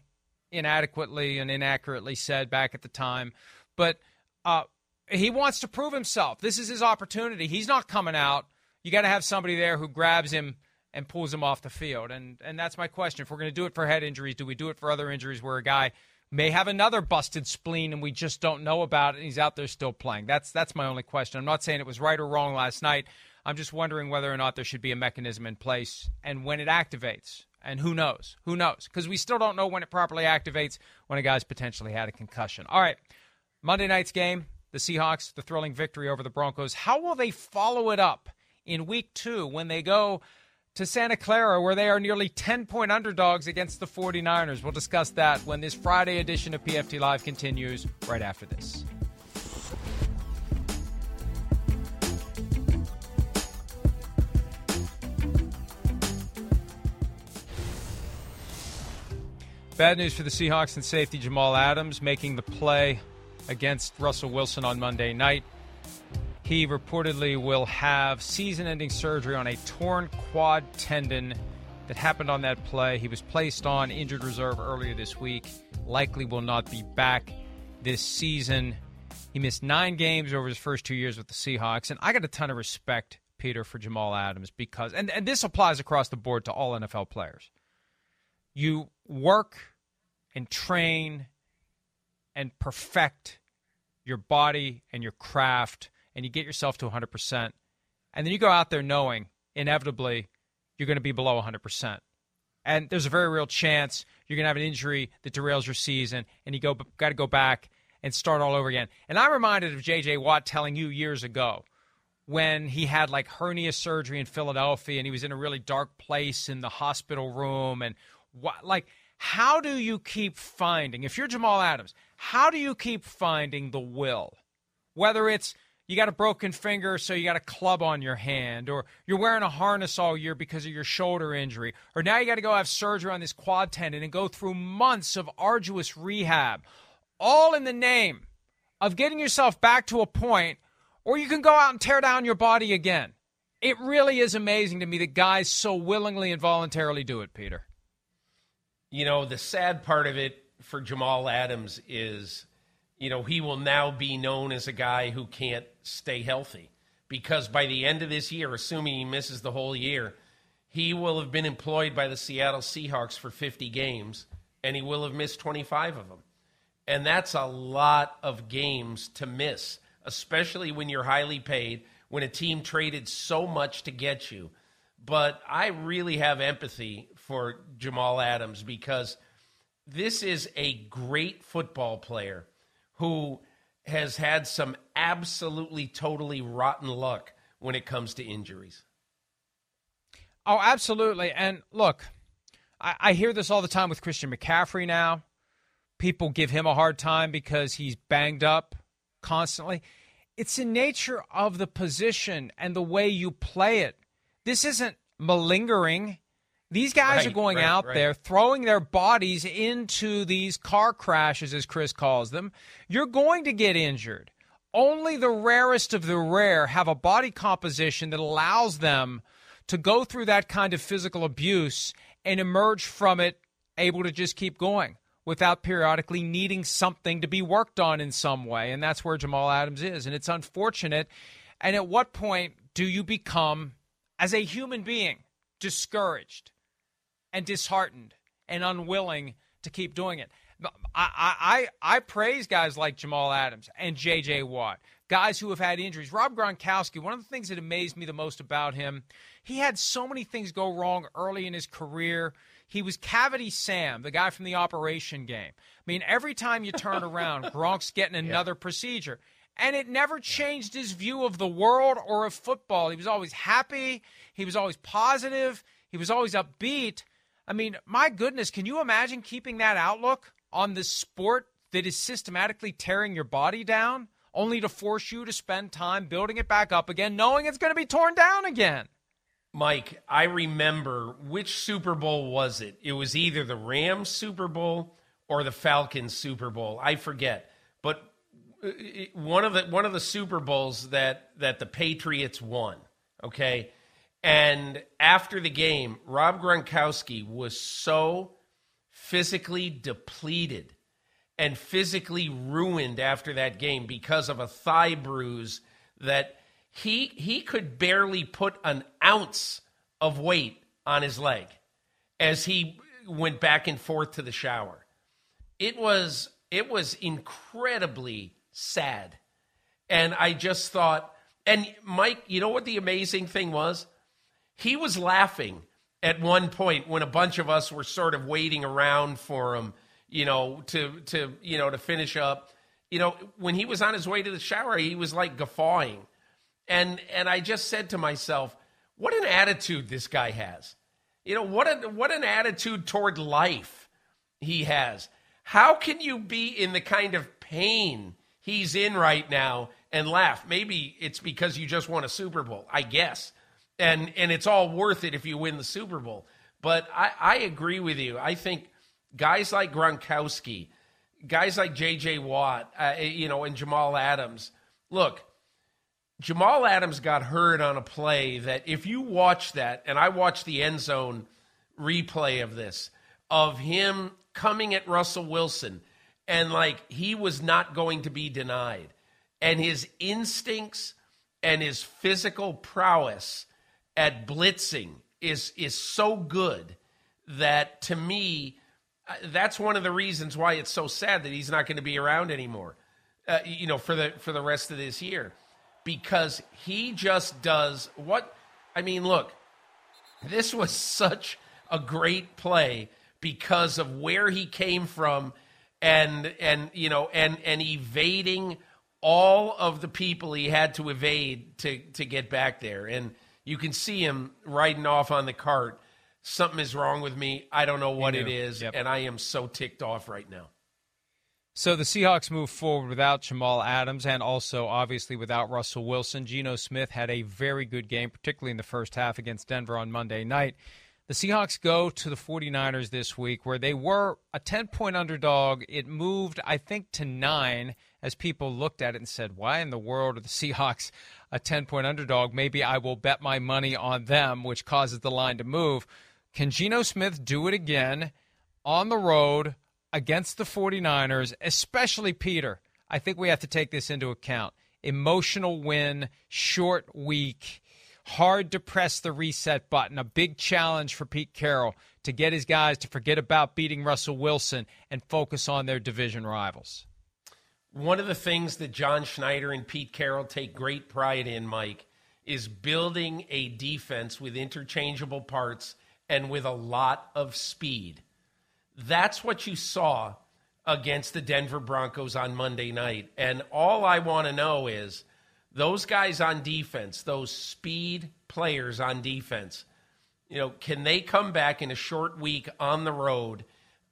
inadequately and inaccurately said back at the time but uh, he wants to prove himself this is his opportunity he's not coming out you got to have somebody there who grabs him and pulls him off the field. And and that's my question. If we're going to do it for head injuries, do we do it for other injuries where a guy may have another busted spleen and we just don't know about it and he's out there still playing? That's that's my only question. I'm not saying it was right or wrong last night. I'm just wondering whether or not there should be a mechanism in place and when it activates. And who knows? Who knows? Because we still don't know when it properly activates when a guy's potentially had a concussion. All right. Monday night's game, the Seahawks, the thrilling victory over the Broncos. How will they follow it up in week two when they go to Santa Clara, where they are nearly 10 point underdogs against the 49ers? We'll discuss that when this Friday edition of PFT Live continues right after this. Bad news for the Seahawks and safety Jamal Adams making the play against Russell Wilson on Monday night. He reportedly will have season ending surgery on a torn quad tendon that happened on that play. He was placed on injured reserve earlier this week, likely will not be back this season. He missed nine games over his first two years with the Seahawks, and I got a ton of respect, Peter, for Jamal Adams because, and, and this applies across the board to all NFL players. You work and train and perfect your body and your craft and you get yourself to 100%. And then you go out there knowing inevitably you're going to be below 100%. And there's a very real chance you're going to have an injury that derails your season and you go got to go back and start all over again. And I'm reminded of JJ Watt telling you years ago when he had like hernia surgery in Philadelphia and he was in a really dark place in the hospital room and what like how do you keep finding if you're Jamal Adams, how do you keep finding the will? Whether it's you got a broken finger, so you got a club on your hand, or you're wearing a harness all year because of your shoulder injury, or now you got to go have surgery on this quad tendon and go through months of arduous rehab, all in the name of getting yourself back to a point, or you can go out and tear down your body again. it really is amazing to me that guys so willingly and voluntarily do it, Peter. You know, the sad part of it for Jamal Adams is, you know, he will now be known as a guy who can't stay healthy because by the end of this year, assuming he misses the whole year, he will have been employed by the Seattle Seahawks for 50 games and he will have missed 25 of them. And that's a lot of games to miss, especially when you're highly paid, when a team traded so much to get you. But I really have empathy for Jamal Adams because this is a great football player who has had some absolutely totally rotten luck when it comes to injuries. Oh, absolutely. And look, I, I hear this all the time with Christian McCaffrey now. People give him a hard time because he's banged up constantly. It's the nature of the position and the way you play it. This isn't malingering. These guys Right, are going right, out right. there throwing their bodies into these car crashes, as Chris calls them. You're going to get injured. Only the rarest of the rare have a body composition that allows them to go through that kind of physical abuse and emerge from it able to just keep going without periodically needing something to be worked on in some way. And that's where Jamal Adams is. And it's unfortunate. And at what point do you become, as a human being, discouraged and disheartened and unwilling to keep doing it? I, I, I praise guys like Jamal Adams and J.J. Watt, guys who have had injuries. Rob Gronkowski, one of the things that amazed me the most about him, he had so many things go wrong early in his career. He was Cavity Sam, the guy from the Operation game. I mean, every time you turn around, Gronk's getting another procedure. And it never changed his view of the world or of football. He was always happy. He was always positive. He was always upbeat. I mean, my goodness, can you imagine keeping that outlook on the sport that is systematically tearing your body down, only to force you to spend time building it back up again, knowing it's going to be torn down again? Mike, I remember which Super Bowl was it? It was either the Rams Super Bowl or the Falcons Super Bowl. I forget. But uh, one of the one of the Super Bowls that that the Patriots won, okay? And after the game, Rob Gronkowski was so physically depleted and physically ruined after that game because of a thigh bruise that he he could barely put an ounce of weight on his leg as he went back and forth to the shower. It was it was incredibly sad. And I just thought and Mike, you know what the amazing thing was? He was laughing at one point when a bunch of us were sort of waiting around for him, you know, to to you know to finish up. You know, when he was on his way to the shower, he was like guffawing. And and I just said to myself, what an attitude this guy has. You know, what a what an attitude toward life he has. How can you be in the kind of pain he's in right now and laugh? Maybe it's because you just won a Super Bowl, I guess. And and it's all worth it if you win the Super Bowl. But I, I agree with you. I think guys like Gronkowski, guys like J.J. Watt, uh, you know, and Jamal Adams. Look, Jamal Adams got hurt on a play that if you watch that, and I watched the end zone replay of this, of him coming at Russell Wilson, and like he was not going to be denied. And his instincts and his physical prowess at blitzing is is so good that to me uh, that's one of the reasons why it's so sad that he's not going to be around anymore. Uh, you know, for the for the rest of this year, because he just does what I mean. Look, this was such a great play because of where he came from, and and you know, and and evading all of the people he had to evade to to get back there, and you can see him riding off on the cart. Something is wrong with me. I don't know what it is, Yep. and I am so ticked off right now. So the Seahawks move forward without Jamal Adams and also obviously without Russell Wilson. Geno Smith had a very good game, particularly in the first half against Denver on Monday night. The Seahawks go to the 49ers this week, where they were a 10 point underdog. It moved, I think, to nine as people looked at it and said, Why in the world are the Seahawks a 10 point underdog? Maybe I will bet my money on them, which causes the line to move. Can Geno Smith do it again on the road against the 49ers, especially Peter? I think we have to take this into account. Emotional win, short week hard to press the reset button. A big challenge for Pete Carroll to get his guys to forget about beating Russell Wilson and focus on their division rivals. One of the things that John Schneider and Pete Carroll take great pride in, Mike, is building a defense with interchangeable parts and with a lot of speed. That's what you saw against the Denver Broncos on Monday night. And all I want to know is those guys on defense, those speed players on defense, you know, can they come back in a short week on the road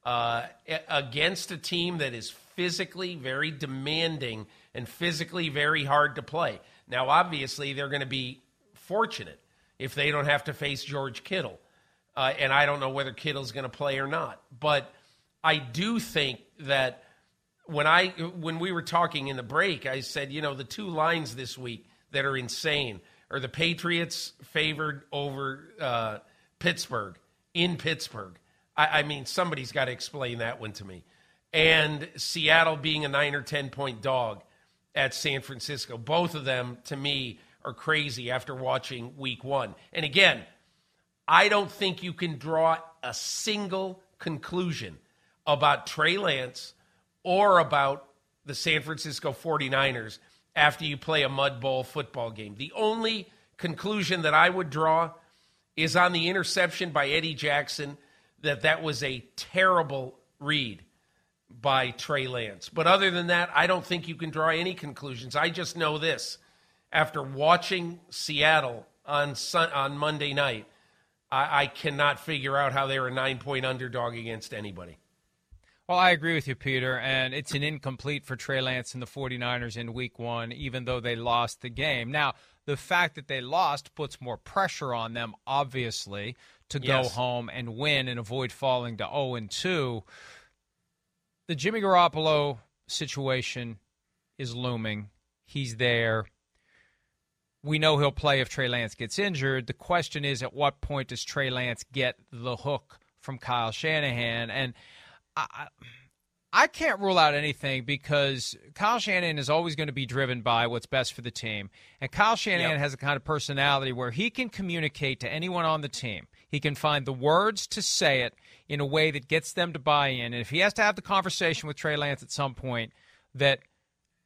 uh, against a team that is physically very demanding and physically very hard to play? Now, obviously, they're going to be fortunate if they don't have to face George Kittle. Uh, and I don't know whether Kittle's going to play or not. But I do think that when I when we were talking in the break, I said, you know, the two lines this week that are insane are the Patriots favored over uh, Pittsburgh in Pittsburgh. I, I mean, somebody's got to explain that one to me. And Seattle being a nine or ten point dog at San Francisco. Both of them, to me, are crazy after watching Week One. And again, I don't think you can draw a single conclusion about Trey Lance or about the San Francisco 49ers after you play a mud bowl football game. The only conclusion that I would draw is on the interception by Eddie Jackson that that was a terrible read by Trey Lance. But other than that, I don't think you can draw any conclusions. I just know this. After watching Seattle on sun, on Monday night, I, I cannot figure out how they were a nine point underdog against anybody. Well, I agree with you, Peter, and it's an incomplete for Trey Lance and the 49ers in week one, even though they lost the game. Now, the fact that they lost puts more pressure on them, obviously, to go yes. home and win and avoid falling to 0 and 2. The Jimmy Garoppolo situation is looming. He's there. We know he'll play if Trey Lance gets injured. The question is, at what point does Trey Lance get the hook from Kyle Shanahan? And I, I can't rule out anything because Kyle Shanahan is always going to be driven by what's best for the team. And Kyle Shanahan yep. has a kind of personality where he can communicate to anyone on the team. He can find the words to say it in a way that gets them to buy in. And if he has to have the conversation with Trey Lance at some point that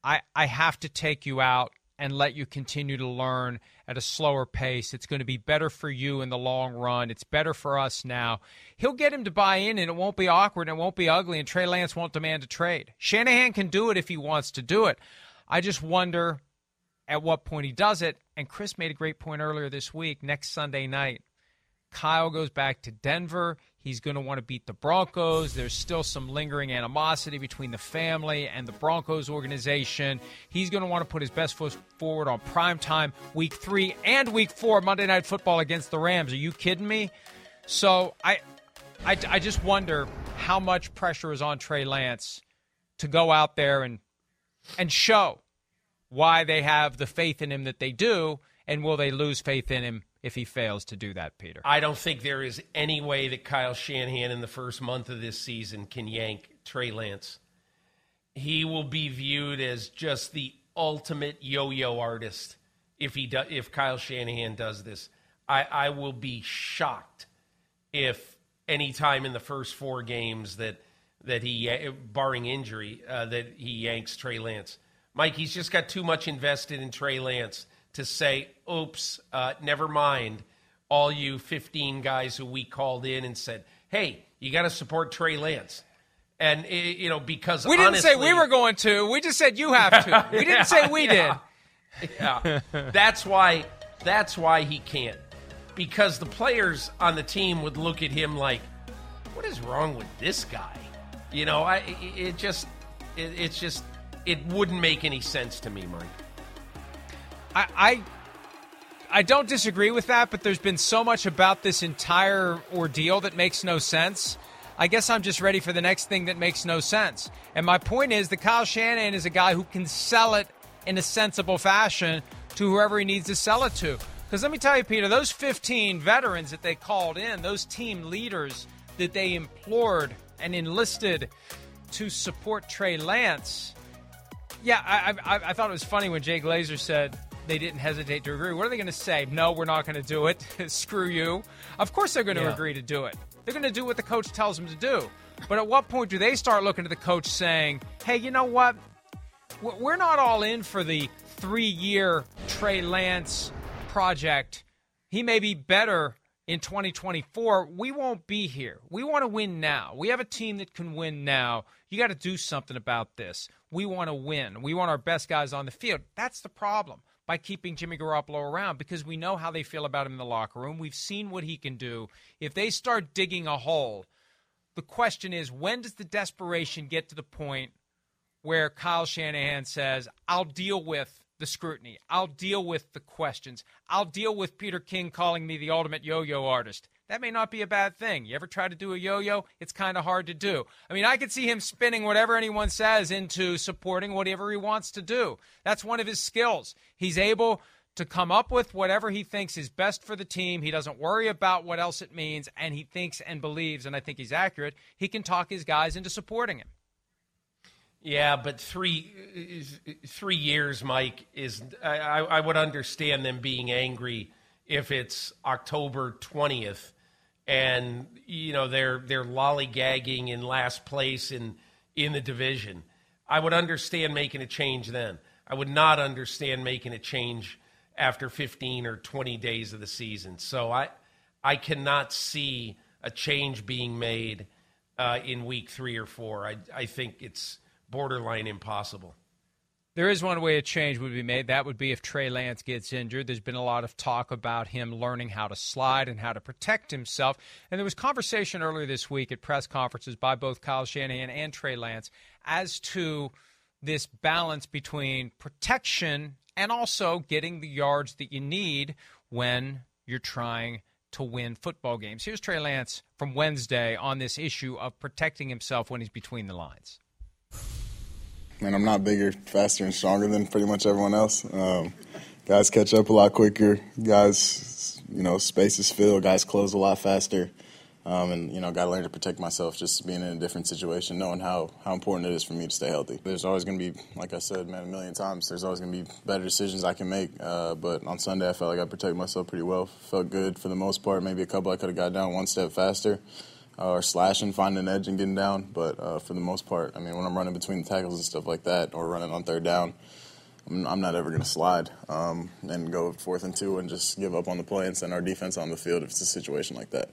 I, I have to take you out and let you continue to learn at a slower pace. It's going to be better for you in the long run. It's better for us now. He'll get him to buy in, and it won't be awkward and it won't be ugly, and Trey Lance won't demand a trade. Shanahan can do it if he wants to do it. I just wonder at what point he does it. And Chris made a great point earlier this week. Next Sunday night, Kyle goes back to Denver. He's going to want to beat the Broncos. There's still some lingering animosity between the family and the Broncos organization. He's going to want to put his best foot forward on prime time, week three and week four, Monday Night Football against the Rams. Are you kidding me? So I, I, I just wonder how much pressure is on Trey Lance to go out there and and show why they have the faith in him that they do, and will they lose faith in him if he fails to do that, Peter. I don't think there is any way that Kyle Shanahan in the first month of this season can yank Trey Lance. He will be viewed as just the ultimate yo-yo artist if he do, if Kyle Shanahan does this. I, I will be shocked if any time in the first four games that that he barring injury uh, that he yanks Trey Lance. Mike, he's just got too much invested in Trey Lance to say, oops, uh, never mind, all you 15 guys who we called in and said, hey, you got to support Trey Lance. And, you know, because we didn't honestly, say we were going to. We just said you have to. We didn't say we yeah, did. Yeah. that's why. That's why he can't. Because the players on the team would look at him like, "What is wrong with this guy?" You know, I it just it, it's just it wouldn't make any sense to me, Mike. I, I I don't disagree with that, but there's been so much about this entire ordeal that makes no sense. I guess I'm just ready for the next thing that makes no sense. And my point is that Kyle Shanahan is a guy who can sell it in a sensible fashion to whoever he needs to sell it to. Because let me tell you, Peter, those 15 veterans that they called in, those team leaders that they implored and enlisted to support Trey Lance. Yeah, I, I, I thought it was funny when Jay Glazer said they didn't hesitate to agree. What are they going to say? No, we're not going to do it. Screw you. Of course they're going to yeah. agree to do it. They're going to do what the coach tells them to do. But at what point do they start looking at the coach saying, hey, you know what? We're not all in for the three year Trey Lance project. He may be better in 2024. We won't be here. We want to win now. We have a team that can win now. You got to do something about this. We want to win. We want our best guys on the field. That's the problem by keeping Jimmy Garoppolo around because we know how they feel about him in the locker room. We've seen what he can do. If they start digging a hole, the question is when does the desperation get to the point where Kyle Shanahan says, I'll deal with the scrutiny. I'll deal with the questions. I'll deal with Peter King calling me the ultimate yo yo artist. That may not be a bad thing. You ever try to do a yo yo? It's kind of hard to do. I mean, I could see him spinning whatever anyone says into supporting whatever he wants to do. That's one of his skills. He's able to come up with whatever he thinks is best for the team. He doesn't worry about what else it means, and he thinks and believes, and I think he's accurate. He can talk his guys into supporting him. Yeah, but three three years, Mike is. I, I would understand them being angry if it's October twentieth, and you know they're they're lollygagging in last place in in the division. I would understand making a change then. I would not understand making a change after 15 or 20 days of the season. So I I cannot see a change being made uh, in week three or four. I I think it's borderline impossible. There is one way a change would be made. That would be if Trey Lance gets injured. There's been a lot of talk about him learning how to slide and how to protect himself. And there was conversation earlier this week at press conferences by both Kyle Shanahan and Trey Lance as to this balance between protection and also getting the yards that you need when you're trying to win football games. Here's Trey Lance from Wednesday on this issue of protecting himself when he's between the lines man, I'm not bigger, faster, and stronger than pretty much everyone else. Um, guys catch up a lot quicker. Guys, you know, spaces fill. Guys close a lot faster. Um, and you know, got to learn to protect myself. Just being in a different situation, knowing how how important it is for me to stay healthy. There's always going to be, like I said, man, a million times. There's always going to be better decisions I can make. Uh, but on Sunday, I felt like I protected myself pretty well. Felt good for the most part. Maybe a couple I could have got down one step faster or slashing, finding an edge and getting down. But uh, for the most part, I mean, when I'm running between the tackles and stuff like that, or running on third down, I'm, I'm not ever going to slide um, and go fourth and two and just give up on the play and send our defense on the field if it's a situation like that.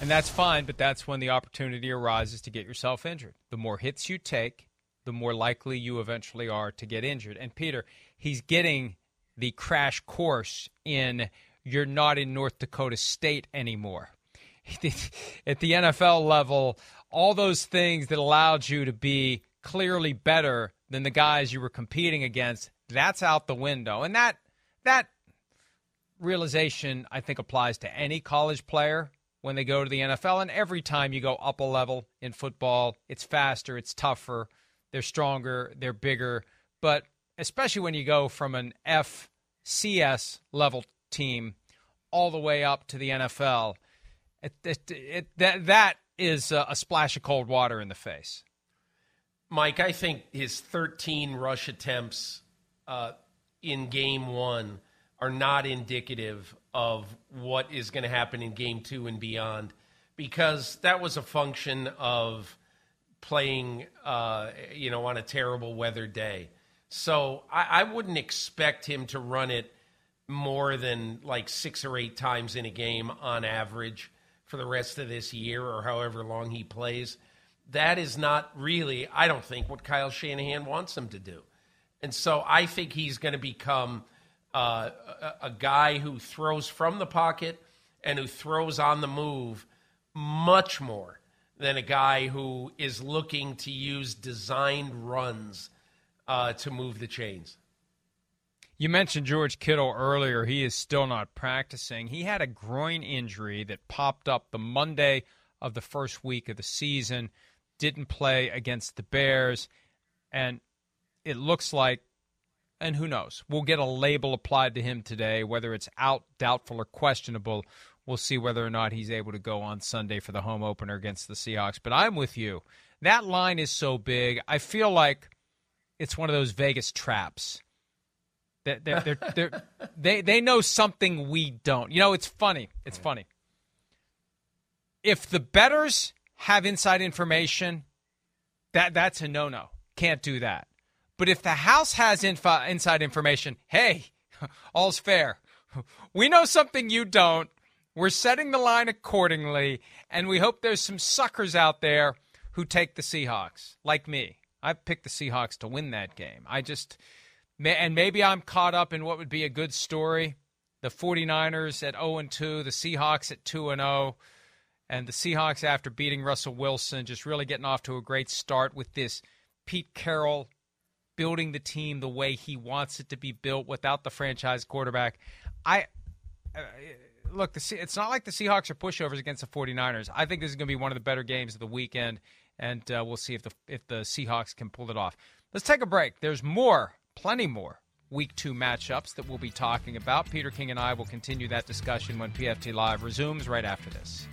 And that's fine, but that's when the opportunity arises to get yourself injured. The more hits you take, the more likely you eventually are to get injured. And Peter, he's getting the crash course in you're not in North Dakota State anymore. at the NFL level, all those things that allowed you to be clearly better than the guys you were competing against, that's out the window. And that that realization I think applies to any college player when they go to the NFL and every time you go up a level in football, it's faster, it's tougher, they're stronger, they're bigger, but especially when you go from an FCS level team all the way up to the NFL, it, it, it, that, that is a, a splash of cold water in the face. Mike, I think his 13 rush attempts uh, in game one are not indicative of what is going to happen in game two and beyond because that was a function of playing, uh, you know, on a terrible weather day. So I, I wouldn't expect him to run it more than like six or eight times in a game on average for the rest of this year or however long he plays. That is not really, I don't think, what Kyle Shanahan wants him to do. And so I think he's going to become uh, a, a guy who throws from the pocket and who throws on the move much more than a guy who is looking to use designed runs uh, to move the chains. You mentioned George Kittle earlier. He is still not practicing. He had a groin injury that popped up the Monday of the first week of the season, didn't play against the Bears, and it looks like, and who knows, we'll get a label applied to him today, whether it's out, doubtful, or questionable. We'll see whether or not he's able to go on Sunday for the home opener against the Seahawks. But I'm with you. That line is so big. I feel like it's one of those Vegas traps they're, they're, they're, they they know something we don't. You know, it's funny. It's funny. If the betters have inside information, that that's a no no. Can't do that. But if the house has info, inside information, hey, all's fair. We know something you don't. We're setting the line accordingly, and we hope there's some suckers out there who take the Seahawks, like me. I picked the Seahawks to win that game. I just and maybe I'm caught up in what would be a good story. The 49ers at 0 and 2, the Seahawks at 2 and 0, and the Seahawks after beating Russell Wilson just really getting off to a great start with this Pete Carroll building the team the way he wants it to be built without the franchise quarterback. I uh, look, the, it's not like the Seahawks are pushovers against the 49ers. I think this is going to be one of the better games of the weekend, and uh, we'll see if the if the Seahawks can pull it off. Let's take a break. There's more plenty more week two matchups that we'll be talking about. Peter King and I will continue that discussion when PFT Live resumes right after this.